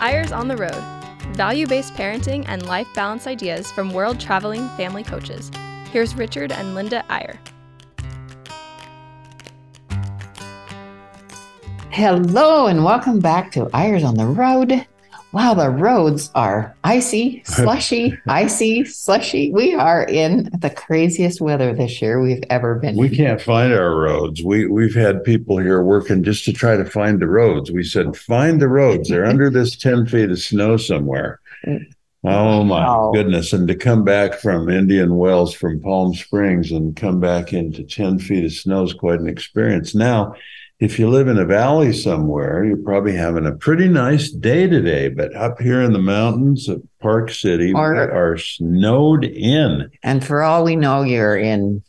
Eyres on the Road value based parenting and life balance ideas from world traveling family coaches. Here's Richard and Linda Eyre. Hello, and welcome back to Eyres on the Road. Wow, the roads are icy, slushy, icy, slushy. We are in the craziest weather this year we've ever been. We can't find our roads. We we've had people here working just to try to find the roads. We said, find the roads. They're under this 10 feet of snow somewhere. Oh my wow. goodness. And to come back from Indian Wells from Palm Springs and come back into 10 feet of snow is quite an experience. Now if you live in a valley somewhere, you're probably having a pretty nice day today. But up here in the mountains of Park City, or, we are snowed in. And for all we know, you're in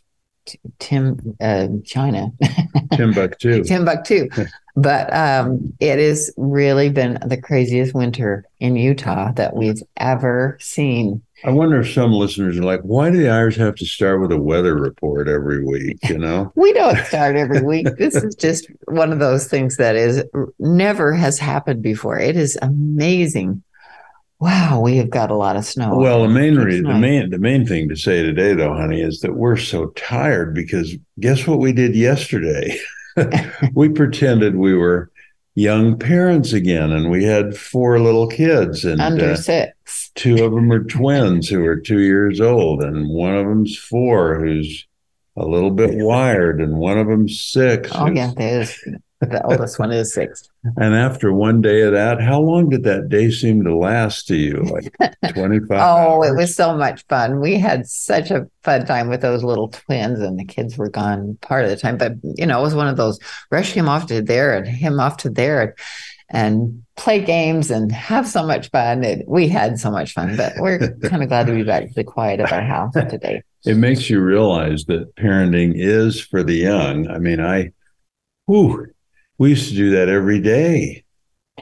Tim, uh, China, Timbuktu, Timbuktu. but um, it has really been the craziest winter in Utah that we've ever seen. I wonder if some listeners are like, why do the Irish have to start with a weather report every week? You know, we don't start every week. this is just one of those things that is never has happened before. It is amazing. Wow, we have got a lot of snow. Well, the main re- the main the main thing to say today, though, honey, is that we're so tired because guess what we did yesterday? we pretended we were young parents again, and we had four little kids, and under uh, six. Two of them are twins who are two years old, and one of them's four who's a little bit wired, and one of them's six. Oh yeah, there's the oldest one is six. And after one day of that, how long did that day seem to last to you? Like 25 Oh, hours? it was so much fun. We had such a fun time with those little twins, and the kids were gone part of the time. But, you know, it was one of those rush him off to there and him off to there and play games and have so much fun. It, we had so much fun, but we're kind of glad to be back to the quiet of our house today. It makes you realize that parenting is for the young. I mean, I, whew, we used to do that every day.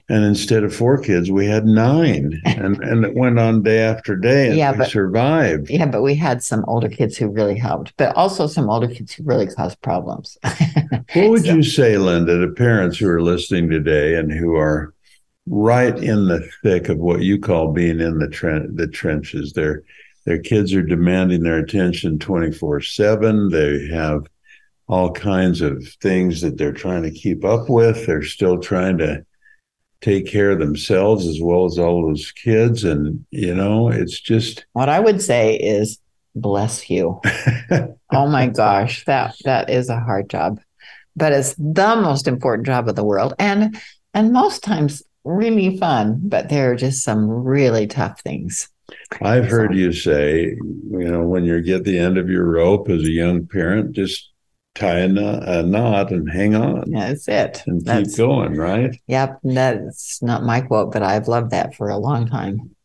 And instead of four kids, we had nine, and and it went on day after day, and yeah, we but, survived. Yeah, but we had some older kids who really helped, but also some older kids who really caused problems. what would so. you say, Linda, to parents who are listening today and who are right in the thick of what you call being in the tren- the trenches? Their their kids are demanding their attention twenty four seven. They have all kinds of things that they're trying to keep up with. They're still trying to take care of themselves as well as all those kids. And, you know, it's just what I would say is bless you. oh my gosh, that that is a hard job. But it's the most important job of the world. And and most times really fun, but there are just some really tough things. I've heard you say, you know, when you get the end of your rope as a young parent, just tie a knot, a knot and hang on. That's it. And that's, keep going, right? Yep. That's not my quote, but I've loved that for a long time.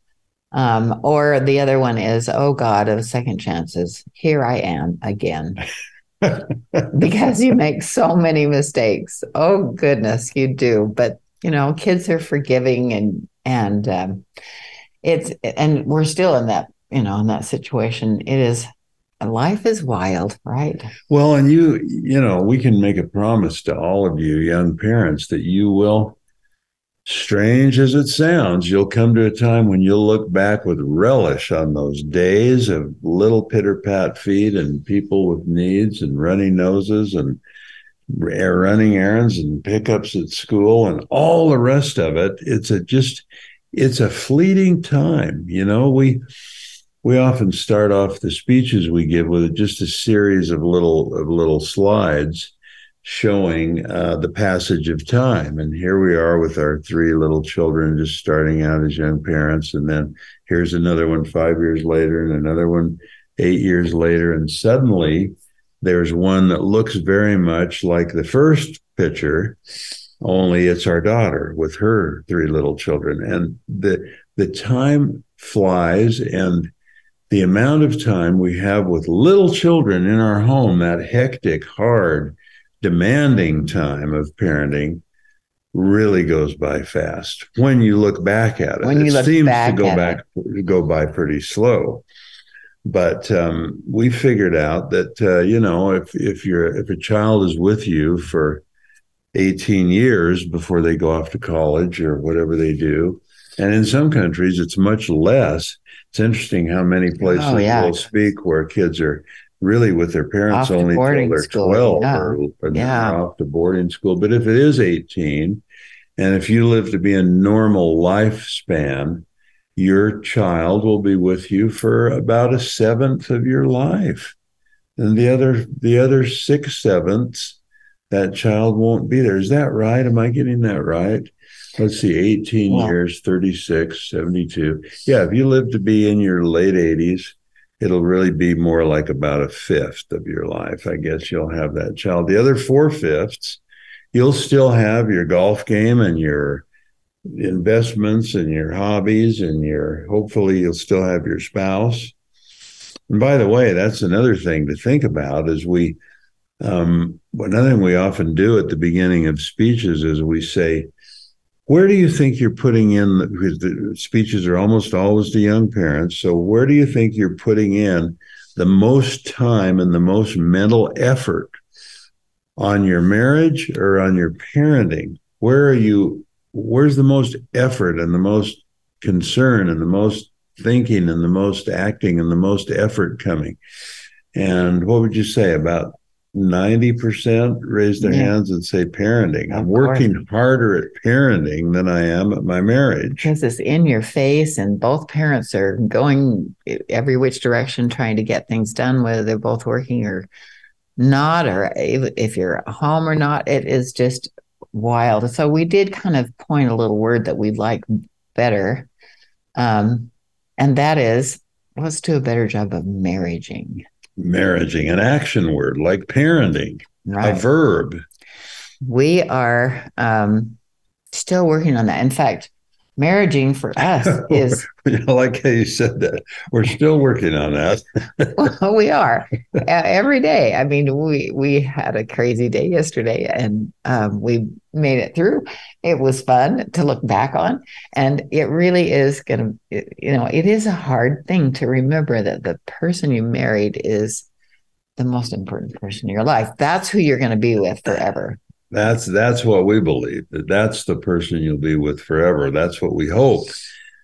Um, or the other one is, oh God of second chances, here I am again. because you make so many mistakes. Oh goodness, you do. But you know, kids are forgiving and and um, it's and we're still in that, you know, in that situation. It is life is wild, right? Well, and you, you know, we can make a promise to all of you young parents that you will, strange as it sounds, you'll come to a time when you'll look back with relish on those days of little pitter pat feet and people with needs and runny noses and running errands and pickups at school and all the rest of it. It's a just, it's a fleeting time. You know, we, we often start off the speeches we give with just a series of little of little slides showing uh, the passage of time. And here we are with our three little children just starting out as young parents. And then here's another one five years later, and another one eight years later. And suddenly there's one that looks very much like the first picture, only it's our daughter with her three little children. And the the time flies and the amount of time we have with little children in our home, that hectic, hard, demanding time of parenting, really goes by fast. When you look back at it, when you it seems to go back it. go by pretty slow. But um, we figured out that uh, you know if if you're if a child is with you for 18 years before they go off to college or whatever they do, And in some countries, it's much less. It's interesting how many oh, places Oh, yeah. will speak where kids are really with their parents Off only till they're school, 12 yeah. or, or Yeah. off to boarding school. But if it is 18, and if you live to be a normal lifespan, your child will be with you for about a seventh of your life. And the other the other six sevenths, that child won't be there. Is that right? Am I getting that right? Let's see, 18 Well- years, 36, 72. Yeah, if you live to be in your late 80s, it'll really be more like about a fifth of your life. I guess you'll have that child. The other four fifths, you'll still have your golf game and your investments and your hobbies and your hopefully you'll still have your spouse. And by the way, that's another thing to think about is we um another thing we often do at the beginning of speeches is we say, where do you think you're putting in because the speeches are almost always to young parents. So where do you think you're putting in the most time and the most mental effort on your marriage or on your parenting? Where are you where's the most effort and the most concern and the most thinking and the most acting and the most effort coming? And what would you say about 90% raise their Yeah. hands and say parenting? I'm working harder at parenting than I am at my marriage. because it's in your face and both parents are going every which direction trying to get things done whether they're both working or not or if if you're at home or not it is just wild so we did kind of point a little word that we like better um, and that is let's do a better job of marrying Marriaging, an action word like parenting, a verb. we are um, still working on that in fact marrying for us is I like how you said that. We're still working on that. well, we are E- every day. I mean, we we had a crazy day yesterday, and um, we made it through. It was fun to look back on, and it really is going to. You know, it is a hard thing to remember that the person you married is the most important person in your life. That's who you're going to be with forever. That's that's what we believe. That that's the person you'll be with forever. That's what we hope.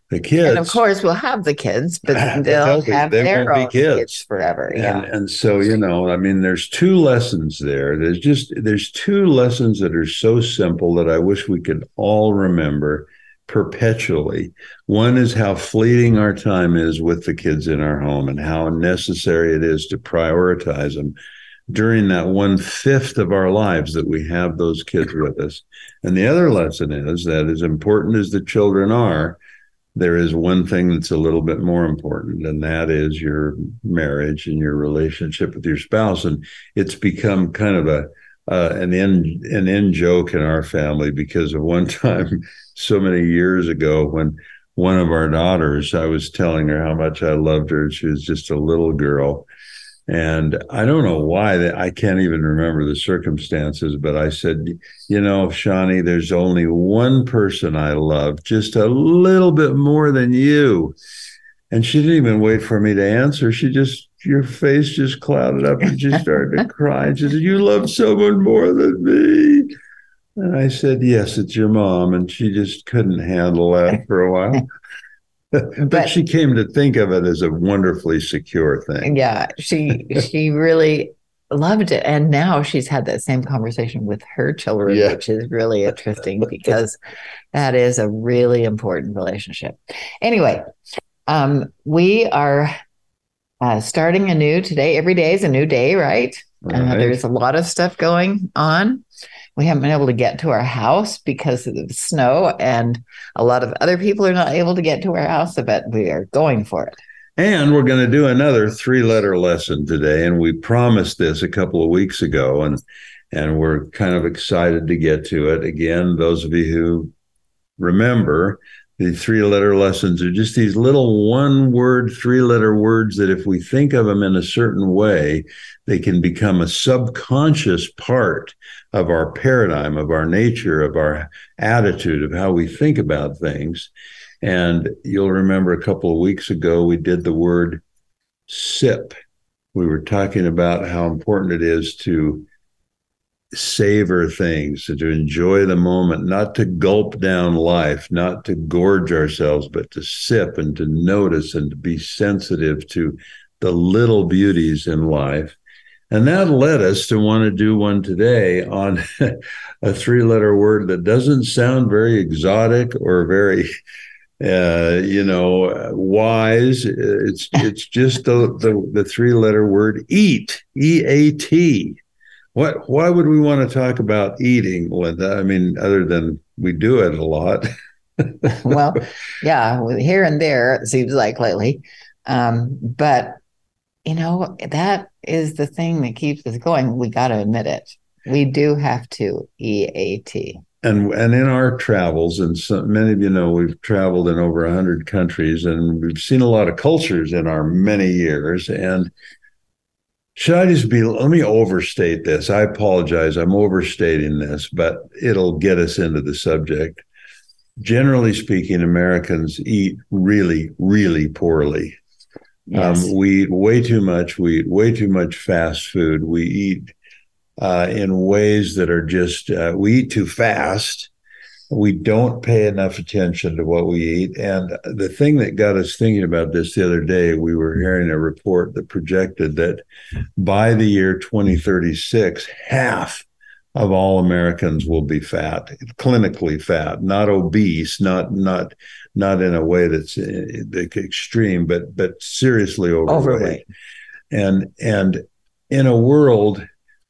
The kids, and of course, we'll have the kids, but They'll have they their own kids. kids. forever. and, Yeah. and so you know, I mean, there's two lessons there. There's just there's two lessons that are so simple that I wish we could all remember perpetually. One is how fleeting our time is with the kids in our home, and how necessary it is to prioritize them during that one fifth of our lives that we have those kids with us. And the other lesson is that as important as the children are, there is one thing that's a little bit more important, and that is your marriage and your relationship with your spouse. And it's become kind of a uh, an in an in joke in our family because of one time so many years ago when one of our daughters, I was telling her how much I loved her. She was just a little girl. And I don't know why that I can't even remember the circumstances, but I said, you know, Shawni, there's only one person I love just a little bit more than you. And she didn't even wait for me to answer. She just, your face just clouded up and she started to cry. And she said, You love someone more than me. And I said, Yes, it's your mom. And she just couldn't handle that for a while. But, But- she came to think of it as a wonderfully secure thing. yeah she she really loved it and now she's had that same conversation with her children Yeah. which is really interesting because that is a really important relationship anyway um we are uh, starting anew today every day is a new day right uh, Right. there's a lot of stuff going on we haven't been able to get to our house because of the snow and a lot of other people are not able to get to our house but we are going for it And we're going to do another three-letter lesson today, and we promised this a couple of weeks ago, and and we're kind of excited to get to it again. Those of you who remember, the three-letter lessons are just these little one-word, three-letter words that, if we think of them in a certain way, they can become a subconscious part of our paradigm, of our nature, of our attitude, of how we think about things. And you'll remember a couple of weeks ago, we did the word sip. We were talking about how important it is to savor things, to enjoy the moment, not to gulp down life, not to gorge ourselves, but to sip and to notice and to be sensitive to the little beauties in life. And that led us to want to do one today on a three letter word that doesn't sound very exotic or very uh, you know, wise. It's it's just the the, the three letter word eat, E A T. What? Why would we want to talk about eating, Linda? I mean, other than we do it a lot. well, yeah, here and there it seems like lately, um, but you know that is the thing that keeps us going. We got to admit it. We do have to EAT and and in our travels, and so, many of you know we've traveled in over hundred countries, and we've seen a lot of cultures in our many years. And should I just be? Let me overstate this. I apologize. I'm overstating this, but it'll get us into the subject. Generally speaking, Americans eat really, really poorly. Yes. Um, we eat way too much. We eat way too much fast food. We eat uh, in ways that are just uh, we eat too fast. We don't pay enough attention to what we eat. And the thing that got us thinking about this the other day, we were hearing a report that projected that by the year 2036, half of all Americans will be fat, clinically fat, not obese, not not not in a way that's uh, extreme, but but seriously overweight. overweight. And and in a world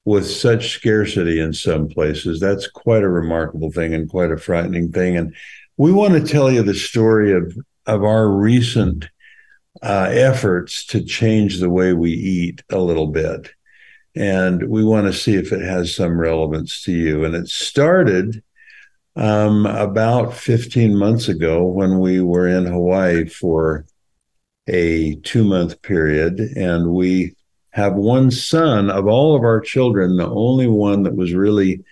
with such scarcity in some places. That's quite a remarkable thing and quite a frightening thing. And we want to tell you the story of, of our recent uh, efforts to change the way we eat a little bit. And we want to see if it has some relevance to you. And it started um, about 15 months ago when we were in Hawaii for a two month period. And we have one son of all of our children, the only one that was really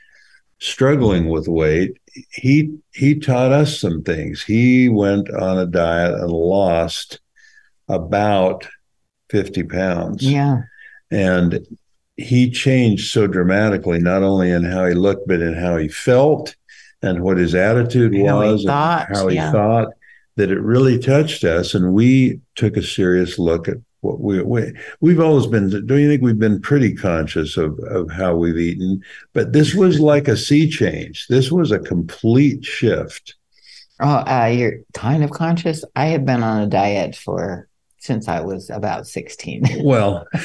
struggling with weight. He he taught us some things. He went on a diet and lost about 50 pounds. Yeah. And he changed so dramatically, not only in how he looked, but in how he felt and what his attitude how was he thought, and how he yeah. thought that it really touched us. And we took a serious look at what we, we we've always been do you think we've been pretty conscious of of how we've eaten? But this was like a sea change. This was a complete shift. Oh uh, you're kind of conscious. I have been on a diet for since i was about 16 well.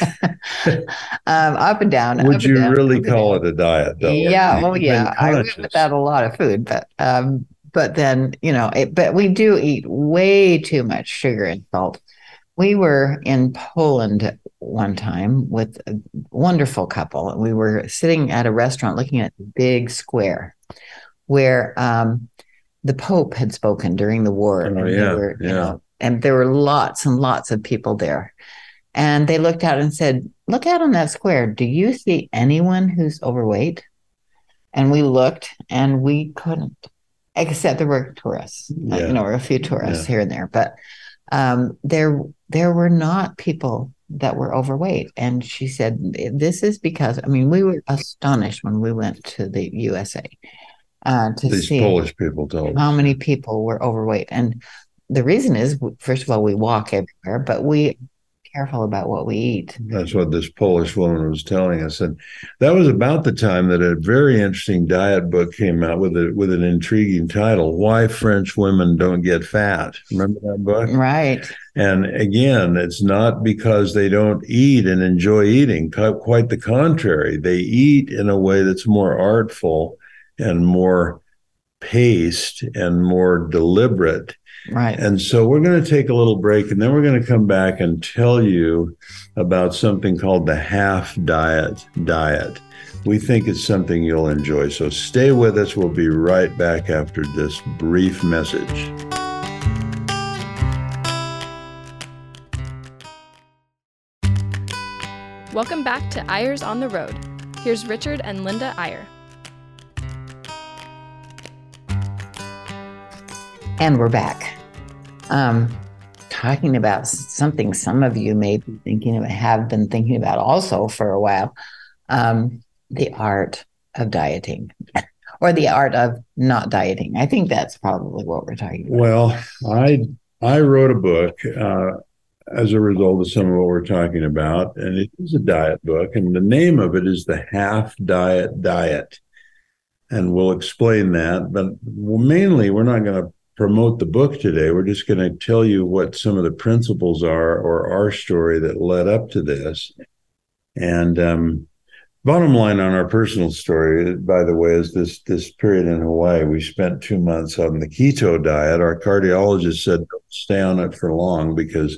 Um, up and down would you down, really call down. it a diet though? Yeah well yeah. i went without a lot of food but um but then you know it, but we do eat way too much sugar and salt we were in Poland one time with a wonderful couple. We were sitting at a restaurant looking at a big square where um, the Pope had spoken during the war. Oh, and yeah, were, yeah. You know, and there were lots and lots of people there. And they looked out and said, Look out on that square. Do you see anyone who's overweight? And we looked and we couldn't, except there were tourists, yeah. you know, or a few tourists yeah. here and there. But um, there there were not people that were overweight. And she said, This is because, I mean, we were astonished when we went to the USA uh, to These see Polish people told how many people were overweight. And the reason is, first of all, we walk everywhere, but we careful about what we eat. That's what this Polish woman was telling us, and that was about the time that a very interesting diet book came out with a with an intriguing title: "Why French Women Don't Get Fat." Remember that book? Right. And again, it's not because they don't eat and enjoy eating. Quite the contrary, they eat in a way that's more artful and more paced and more deliberate Right. And so we're going to take a little break and then we're going to come back and tell you about something called the half diet diet. We think it's something you'll enjoy. So stay with us. We'll be right back after this brief message. Welcome back to Eyres on the Road. Here's Richard and Linda Eyre. And we're back. Um, talking about something some of you may be thinking of, have been thinking about also for a while um, the art of dieting or the art of not dieting. I think that's probably what we're talking about. Well, I I wrote a book uh, as a result of some of what we're talking about, and it is a diet book, and the name of it is the Half Diet Diet, and we'll explain that. But mainly, we're not going to promote the book today. We're just going to tell you what some of the principles are or our story that led up to this, and um, Bottom line on our personal story, by the way, is this this period in Hawaii. We spent two months on the keto diet. Our cardiologist said don't stay on it for long because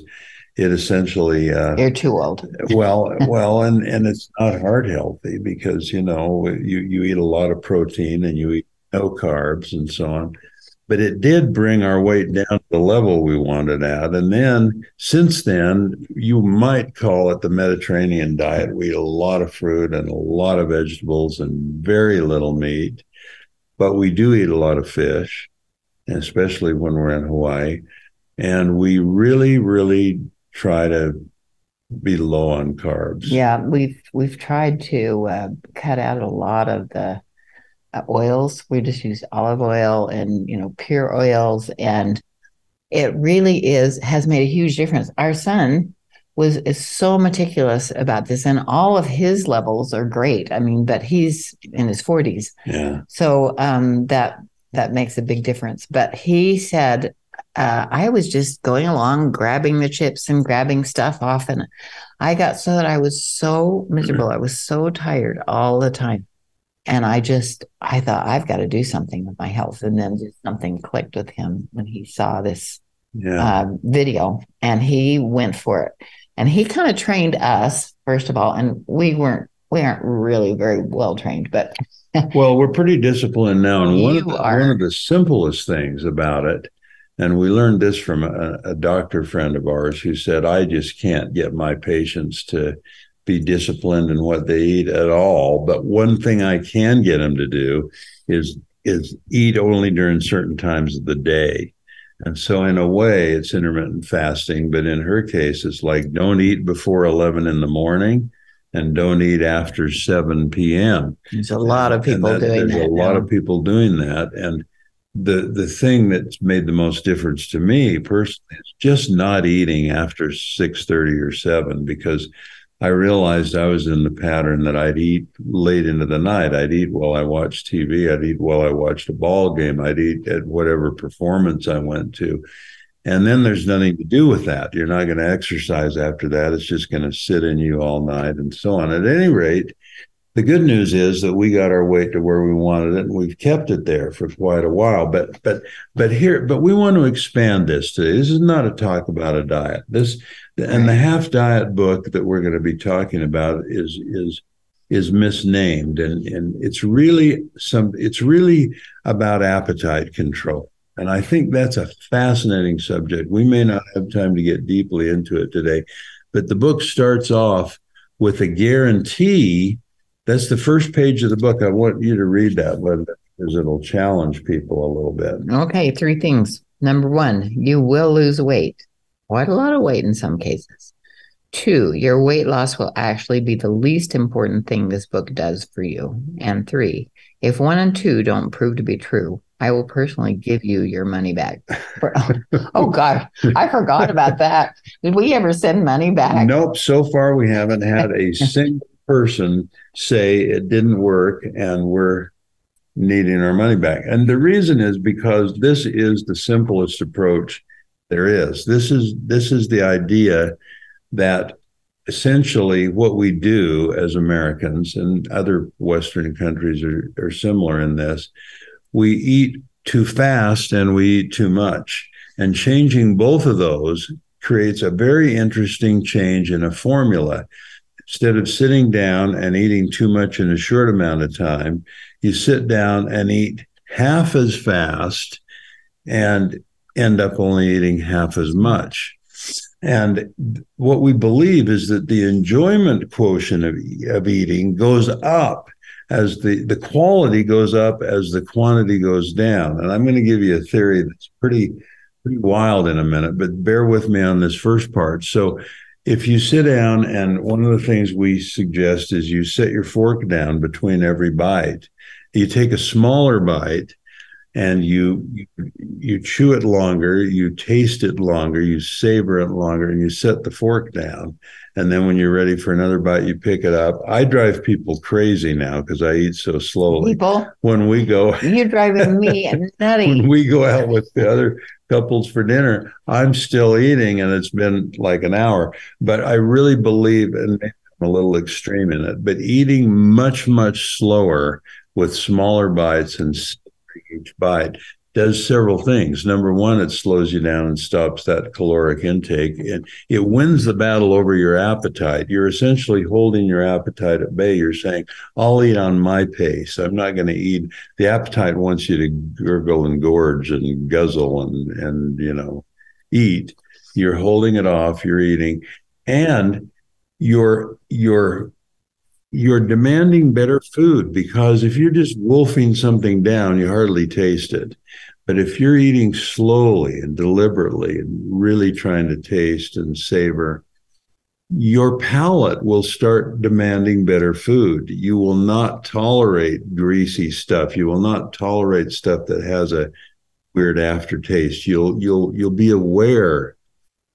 it essentially uh, you're too old. well, well, and and it's not heart healthy because you know you you eat a lot of protein and you eat no carbs and so on but it did bring our weight down to the level we wanted at. And then since then, you might call it the Mediterranean diet. We eat a lot of fruit and a lot of vegetables and very little meat, but we do eat a lot of fish, especially when we're in Hawaii. And we really, really try to be low on carbs. Yeah, we've we've tried to uh, cut out a lot of the oils. We just use olive oil and you know pure oils, and it really is has made a huge difference. Our son was is so meticulous about this, and all of his levels are great. I mean, but he's in his forties, yeah. So um, that that makes a big difference. But he said uh, I was just going along, grabbing the chips and grabbing stuff off. And I got so that I was so miserable. I was so tired all the time and I just I thought I've got to do something with my health, and then just something clicked with him when he saw this yeah. uh, video, and he went for it, and he kind of trained us first of all, and we weren't we aren't really very well trained, but well, we're pretty disciplined now, and one of, the, one of the simplest things about it. And we learned this from a, a doctor friend of ours who said, I just can't get my patients to be disciplined in what they eat at all. But one thing I can get them to do is is eat only during certain times of the day. And so in a way it's intermittent fasting, but in her case it's like don't eat before 11 in the morning and don't eat after 7 p.m. There's a lot of people that, doing there's that. a now. lot of people doing that and the the thing that's made the most difference to me personally is just not eating after 6:30 or 7 because I realized I was in the pattern that I'd eat late into the night. I'd eat while I watched TV. I'd eat while I watched a ball game. I'd eat at whatever performance I went to. And then there's nothing to do with that. You're not going to exercise after that. It's just going to sit in you all night and so on. At any rate, the good news is that we got our weight to where we wanted it and we've kept it there for quite a while but but but here but we want to expand this today this is not a talk about a diet this and the half diet book that we're going to be talking about is is is misnamed and and it's really some it's really about appetite control and i think that's a fascinating subject we may not have time to get deeply into it today but the book starts off with a guarantee that's the first page of the book. I want you to read that, Linda, because it'll challenge people a little bit. Okay, three things. Number one, you will lose weight, quite a lot of weight in some cases. Two, your weight loss will actually be the least important thing this book does for you. And three, if one and two don't prove to be true, I will personally give you your money back. Oh, oh, God, I forgot about that. Did we ever send money back? Nope. So far, we haven't had a single person say it didn't work and we're needing our money back. And the reason is because this is the simplest approach there is. This is this is the idea that essentially what we do as Americans and other Western countries are, are similar in this. We eat too fast and we eat too much. And changing both of those creates a very interesting change in a formula instead of sitting down and eating too much in a short amount of time, you sit down and eat half as fast and end up only eating half as much. And what we believe is that the enjoyment quotient of, of eating goes up as the, the quality goes up as the quantity goes down. And I'm going to give you a theory that's pretty pretty wild in a minute, but bear with me on this first part. So if you sit down and one of the things we suggest is you set your fork down between every bite you take a smaller bite and you you chew it longer you taste it longer you savor it longer and you set the fork down and then when you're ready for another bite you pick it up i drive people crazy now because i eat so slowly People, when we go you're driving me nutty. when we go out with the other couples for dinner, I'm still eating and it's been like an hour. But I really believe, and I'm a little extreme in it, but eating much, much slower with smaller bites and each bite does several things. Number one, it slows you down and stops that caloric intake. And it wins the battle over your appetite. You're essentially holding your appetite at bay. You're saying, I'll eat on my pace. I'm not going to eat. The appetite wants you to gurgle and gorge and guzzle and, and, you know, eat. You're holding it off. You're eating. And you're, you're, you're demanding better food because if you're just wolfing something down, you hardly taste it. But if you're eating slowly and deliberately and really trying to taste and savor, your palate will start demanding better food. You will not tolerate greasy stuff. You will not tolerate stuff that has a weird aftertaste. You'll you'll you'll be aware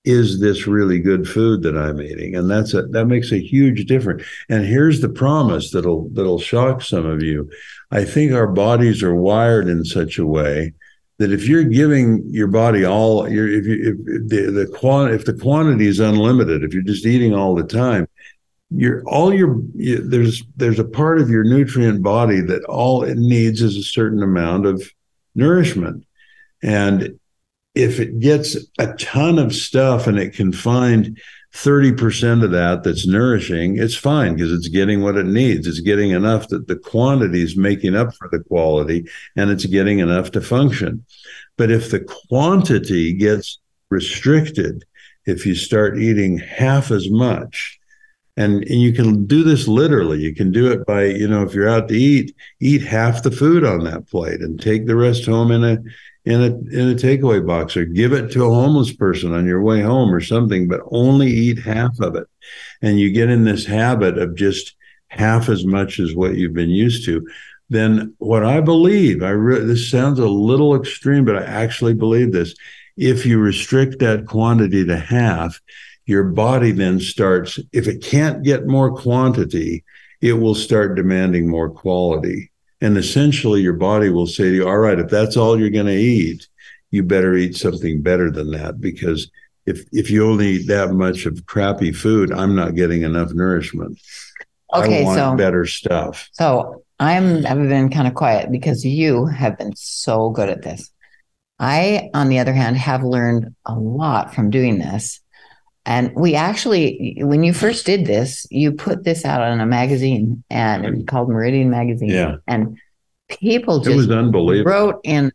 is this really good food that I'm eating? And that's a that makes a huge difference. And here's the promise that'll that'll shock some of you. I think our bodies are wired in such a way that if you're giving your body all your if you if the the quant if the quantity is unlimited, if you're just eating all the time, you're all your you, there's there's a part of your nutrient body that all it needs is a certain amount of nourishment. And if it gets a ton of stuff and it can find 30% of that that's nourishing, it's fine because it's getting what it needs. It's getting enough that the quantity is making up for the quality and it's getting enough to function. But if the quantity gets restricted, if you start eating half as much, and, and you can do this literally. You can do it by, you know, if you're out to eat, eat half the food on that plate and take the rest home in a in a in a takeaway box or give it to a homeless person on your way home or something, but only eat half of it. And you get in this habit of just half as much as what you've been used to. Then what I believe, I re- this sounds a little extreme, but I actually believe this. If you restrict that quantity to half, your body then starts, if it can't get more quantity, it will start demanding more quality. And essentially, your body will say to you, all right, if that's all you're going to eat, you better eat something better than that because if if you only eat that much of crappy food, I'm not getting enough nourishment. Okay, so better stuff. so I'm I've been kind of quiet because you have been so good at this. I, on the other hand, have learned a lot from doing this. And we actually, when you first did this, you put this out on a magazine and it was called Meridian Magazine. Yeah. And people It was just unbelievable. wrote in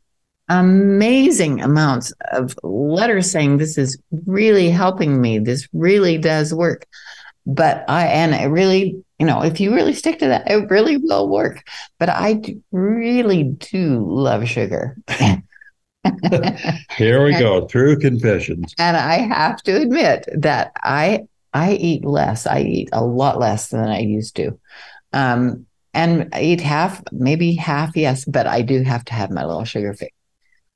amazing amounts of letters saying this is really helping me. This really does work. But I, and it really, you know, if you really stick to that, it really will work. But I do- really do love sugar. Here we go. True confessions. and I have to admit that I I eat less. I eat a lot less than I used to. Um, and I eat half, maybe half, yes, but I do have to have my little sugar fix.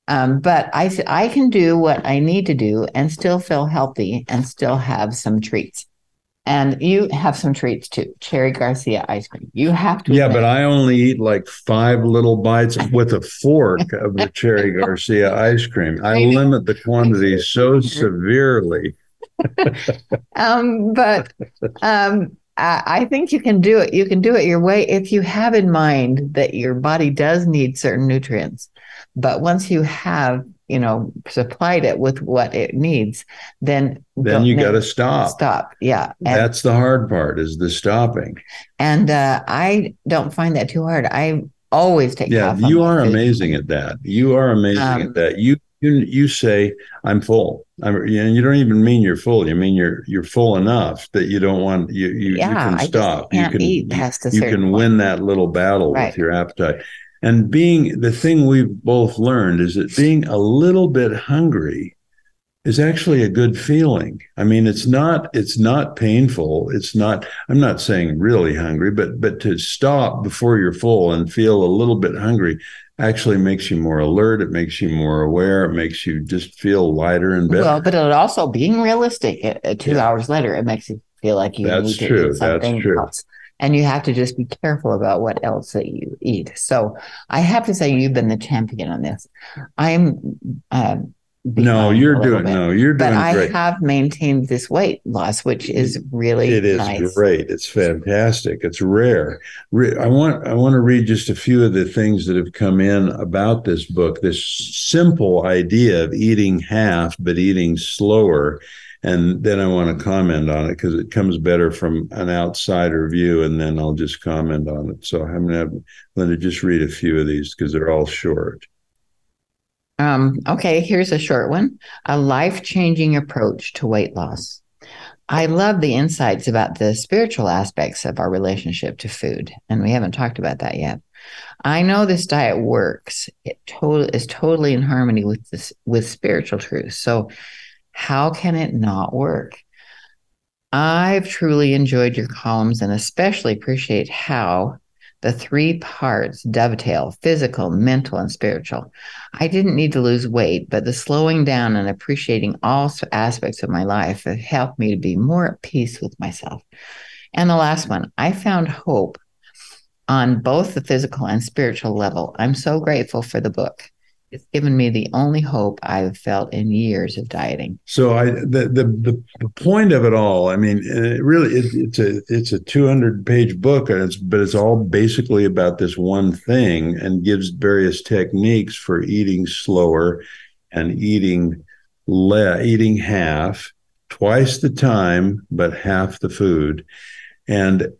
Um, but I I can do what I need to do and still feel healthy and still have some treats. And you have some treats too. Cherry Garcia ice cream. You have to. Yeah, but I only eat like five little bites with a fork of the Cherry Garcia ice cream. I I limit the quantity so severely. um, but um, I, I think you can do it. You can do it your way if you have in mind that your body does need certain nutrients. But once you have, you know, supplied it with what it needs, then Then you got to stop. stop. Yeah, and That's the hard part is the stopping. and uh, I don't find that too hard. I always take. Yeah, you are amazing at that. You are amazing Um, at that. You you you say I'm full. I'm, and you don't even mean you're full. You mean you're you're full enough that you don't want you you, Yeah, you can I stop. can't you can eat past a you can point. win that little battle Right. with your appetite. And being the thing we've both learned is that being a little bit hungry is actually a good feeling. I mean, it's not it's not painful. It's not I'm not saying really hungry, but but to stop before you're full and feel a little bit hungry actually makes you more alert. It makes you more aware. It makes you just feel lighter and better. Well, but it also being realistic. Uh, two yeah. hours later, it makes you feel like you That's need to true. eat something That's true. else. And you have to just be careful about what else that you eat. So I have to say, you've been the champion on this. I'm uh, no, you're doing bit. no, you're doing but I great. have maintained this weight loss, which is really it is nice. great. It's fantastic. It's rare. I want I want to read just a few of the things that have come in about this book. This simple idea of eating half but eating slower, and then I want to comment on it because it comes better from an outsider view, and then I'll just comment on it. So I'm gonna have Linda just read a few of these because they're all short. Um, okay, here's a short one a life changing approach to weight loss. I love the insights about the spiritual aspects of our relationship to food, and we haven't talked about that yet. I know this diet works. It to- is totally in harmony with this with spiritual truth. So, how can it not work? I've truly enjoyed your columns and especially appreciate how the three parts dovetail physical, mental, and spiritual. I didn't need to lose weight, but the slowing down and appreciating all aspects of my life have helped me to be more at peace with myself. And the last one, I found hope on both the physical and spiritual level. I'm so grateful for the book it's given me the only hope I've felt in years of dieting. So I the the, the point of it all, I mean, it really it, it's a it's a 200 page book, and it's but it's all basically about this one thing, and gives various techniques for eating slower and eating le- eating half twice the time but half the food and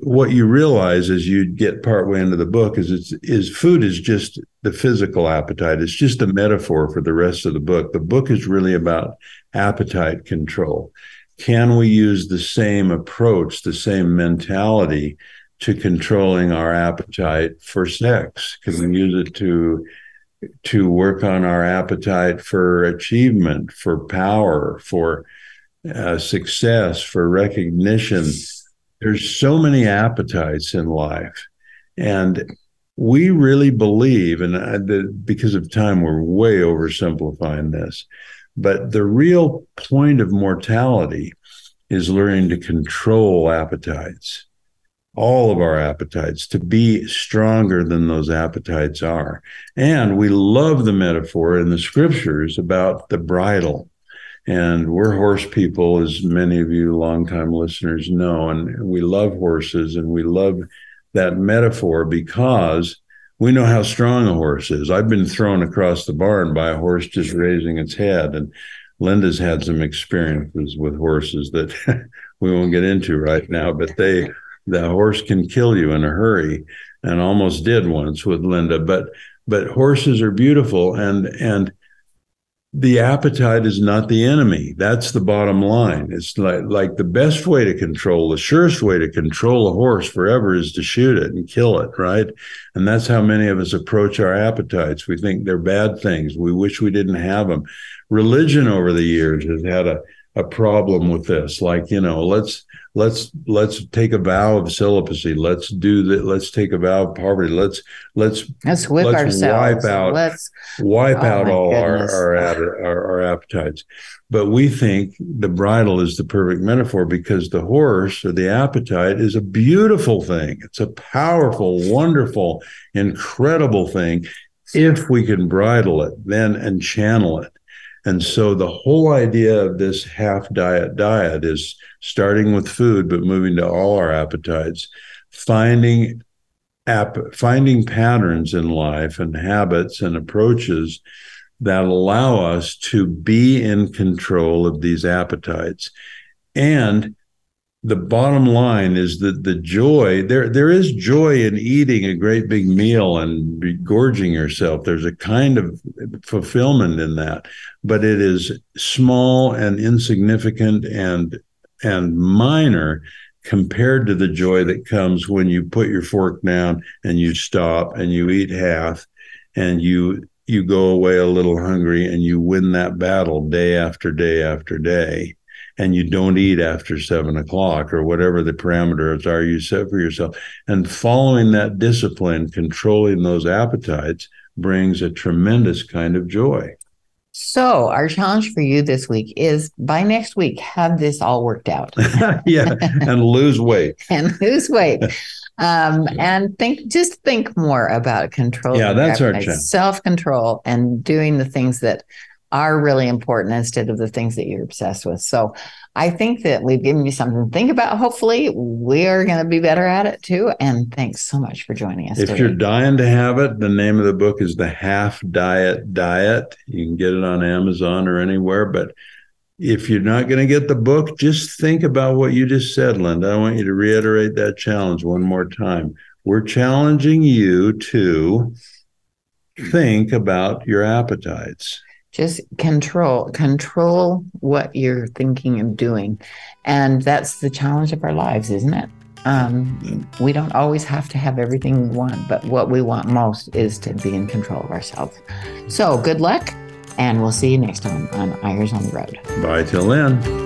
what you realize as you get partway into the book is it's is food is just the physical appetite. It's just a metaphor for the rest of the book. The book is really about appetite control. Can we use the same approach the same mentality to controlling our appetite for sex can we use it to to work on our appetite for achievement for power for uh, success for recognition there's so many appetites in life. And we really believe, and I, the, because of time, we're way oversimplifying this, but the real point of mortality is learning to control appetites, all of our appetites, to be stronger than those appetites are. And we love the metaphor in the scriptures about the bridle and we're horse people, as many of you longtime listeners know, and we love horses and we love that metaphor because we know how strong a horse is. I've been thrown across the barn by a horse just raising its head, and Linda's had some experiences with horses that we won't get into right now, but they the horse can kill you in a hurry and almost did once with Linda. But but horses are beautiful and and the appetite is not the enemy. That's the bottom line. It's like like the best way to control, the surest way to control a horse forever is to shoot it and kill it, right? And that's how many of us approach our appetites. We think they're bad things. We wish we didn't have them. Religion over the years has had a a problem with this. Like, you know, let's let's let's take a vow of celibacy. Let's do that. Let's take a vow of poverty. Let's let's let's whip let's ourselves. Wipe out. Let's wipe oh out all our our, our our appetites. But we think the bridle is the perfect metaphor because the horse or the appetite is a beautiful thing. It's a powerful, wonderful, incredible thing if we can bridle it then and channel it and so the whole idea of this half diet diet is starting with food, but moving to all our appetites, finding app, finding patterns in life and habits and approaches that allow us to be in control of these appetites. And the bottom line is that the joy there there is joy in eating a great big meal and gorging yourself. There's a kind of fulfillment in that but it is small and insignificant and and minor compared to the joy that comes when you put your fork down and you stop and you eat half and you you go away a little hungry and you win that battle day after day after day and you don't eat after seven o'clock or whatever the parameters are you set for yourself. And following that discipline, controlling those appetites brings a tremendous kind of joy. So, our challenge for you this week is by next week, have this all worked out. yeah, and lose weight. and lose weight. Um, and think, just think more about control. Yeah, that's our challenge. Self control and doing the things that are really important instead of the things that you're obsessed with. So I think that we've given you something to think about. Hopefully, we are going to be better at it too. And thanks so much for joining us. If today. you're dying to have it, the name of the book is The Half Diet Diet. You can get it on Amazon or anywhere. But if you're not going to get the book, just think about what you just said, Linda. I want you to reiterate that challenge one more time. We're challenging you to think about your appetites just control control what you're thinking of doing and that's the challenge of our lives isn't it um, we don't always have to have everything we want but what we want most is to be in control of ourselves so good luck and we'll see you next time on Eyres on the Road. Bye till then.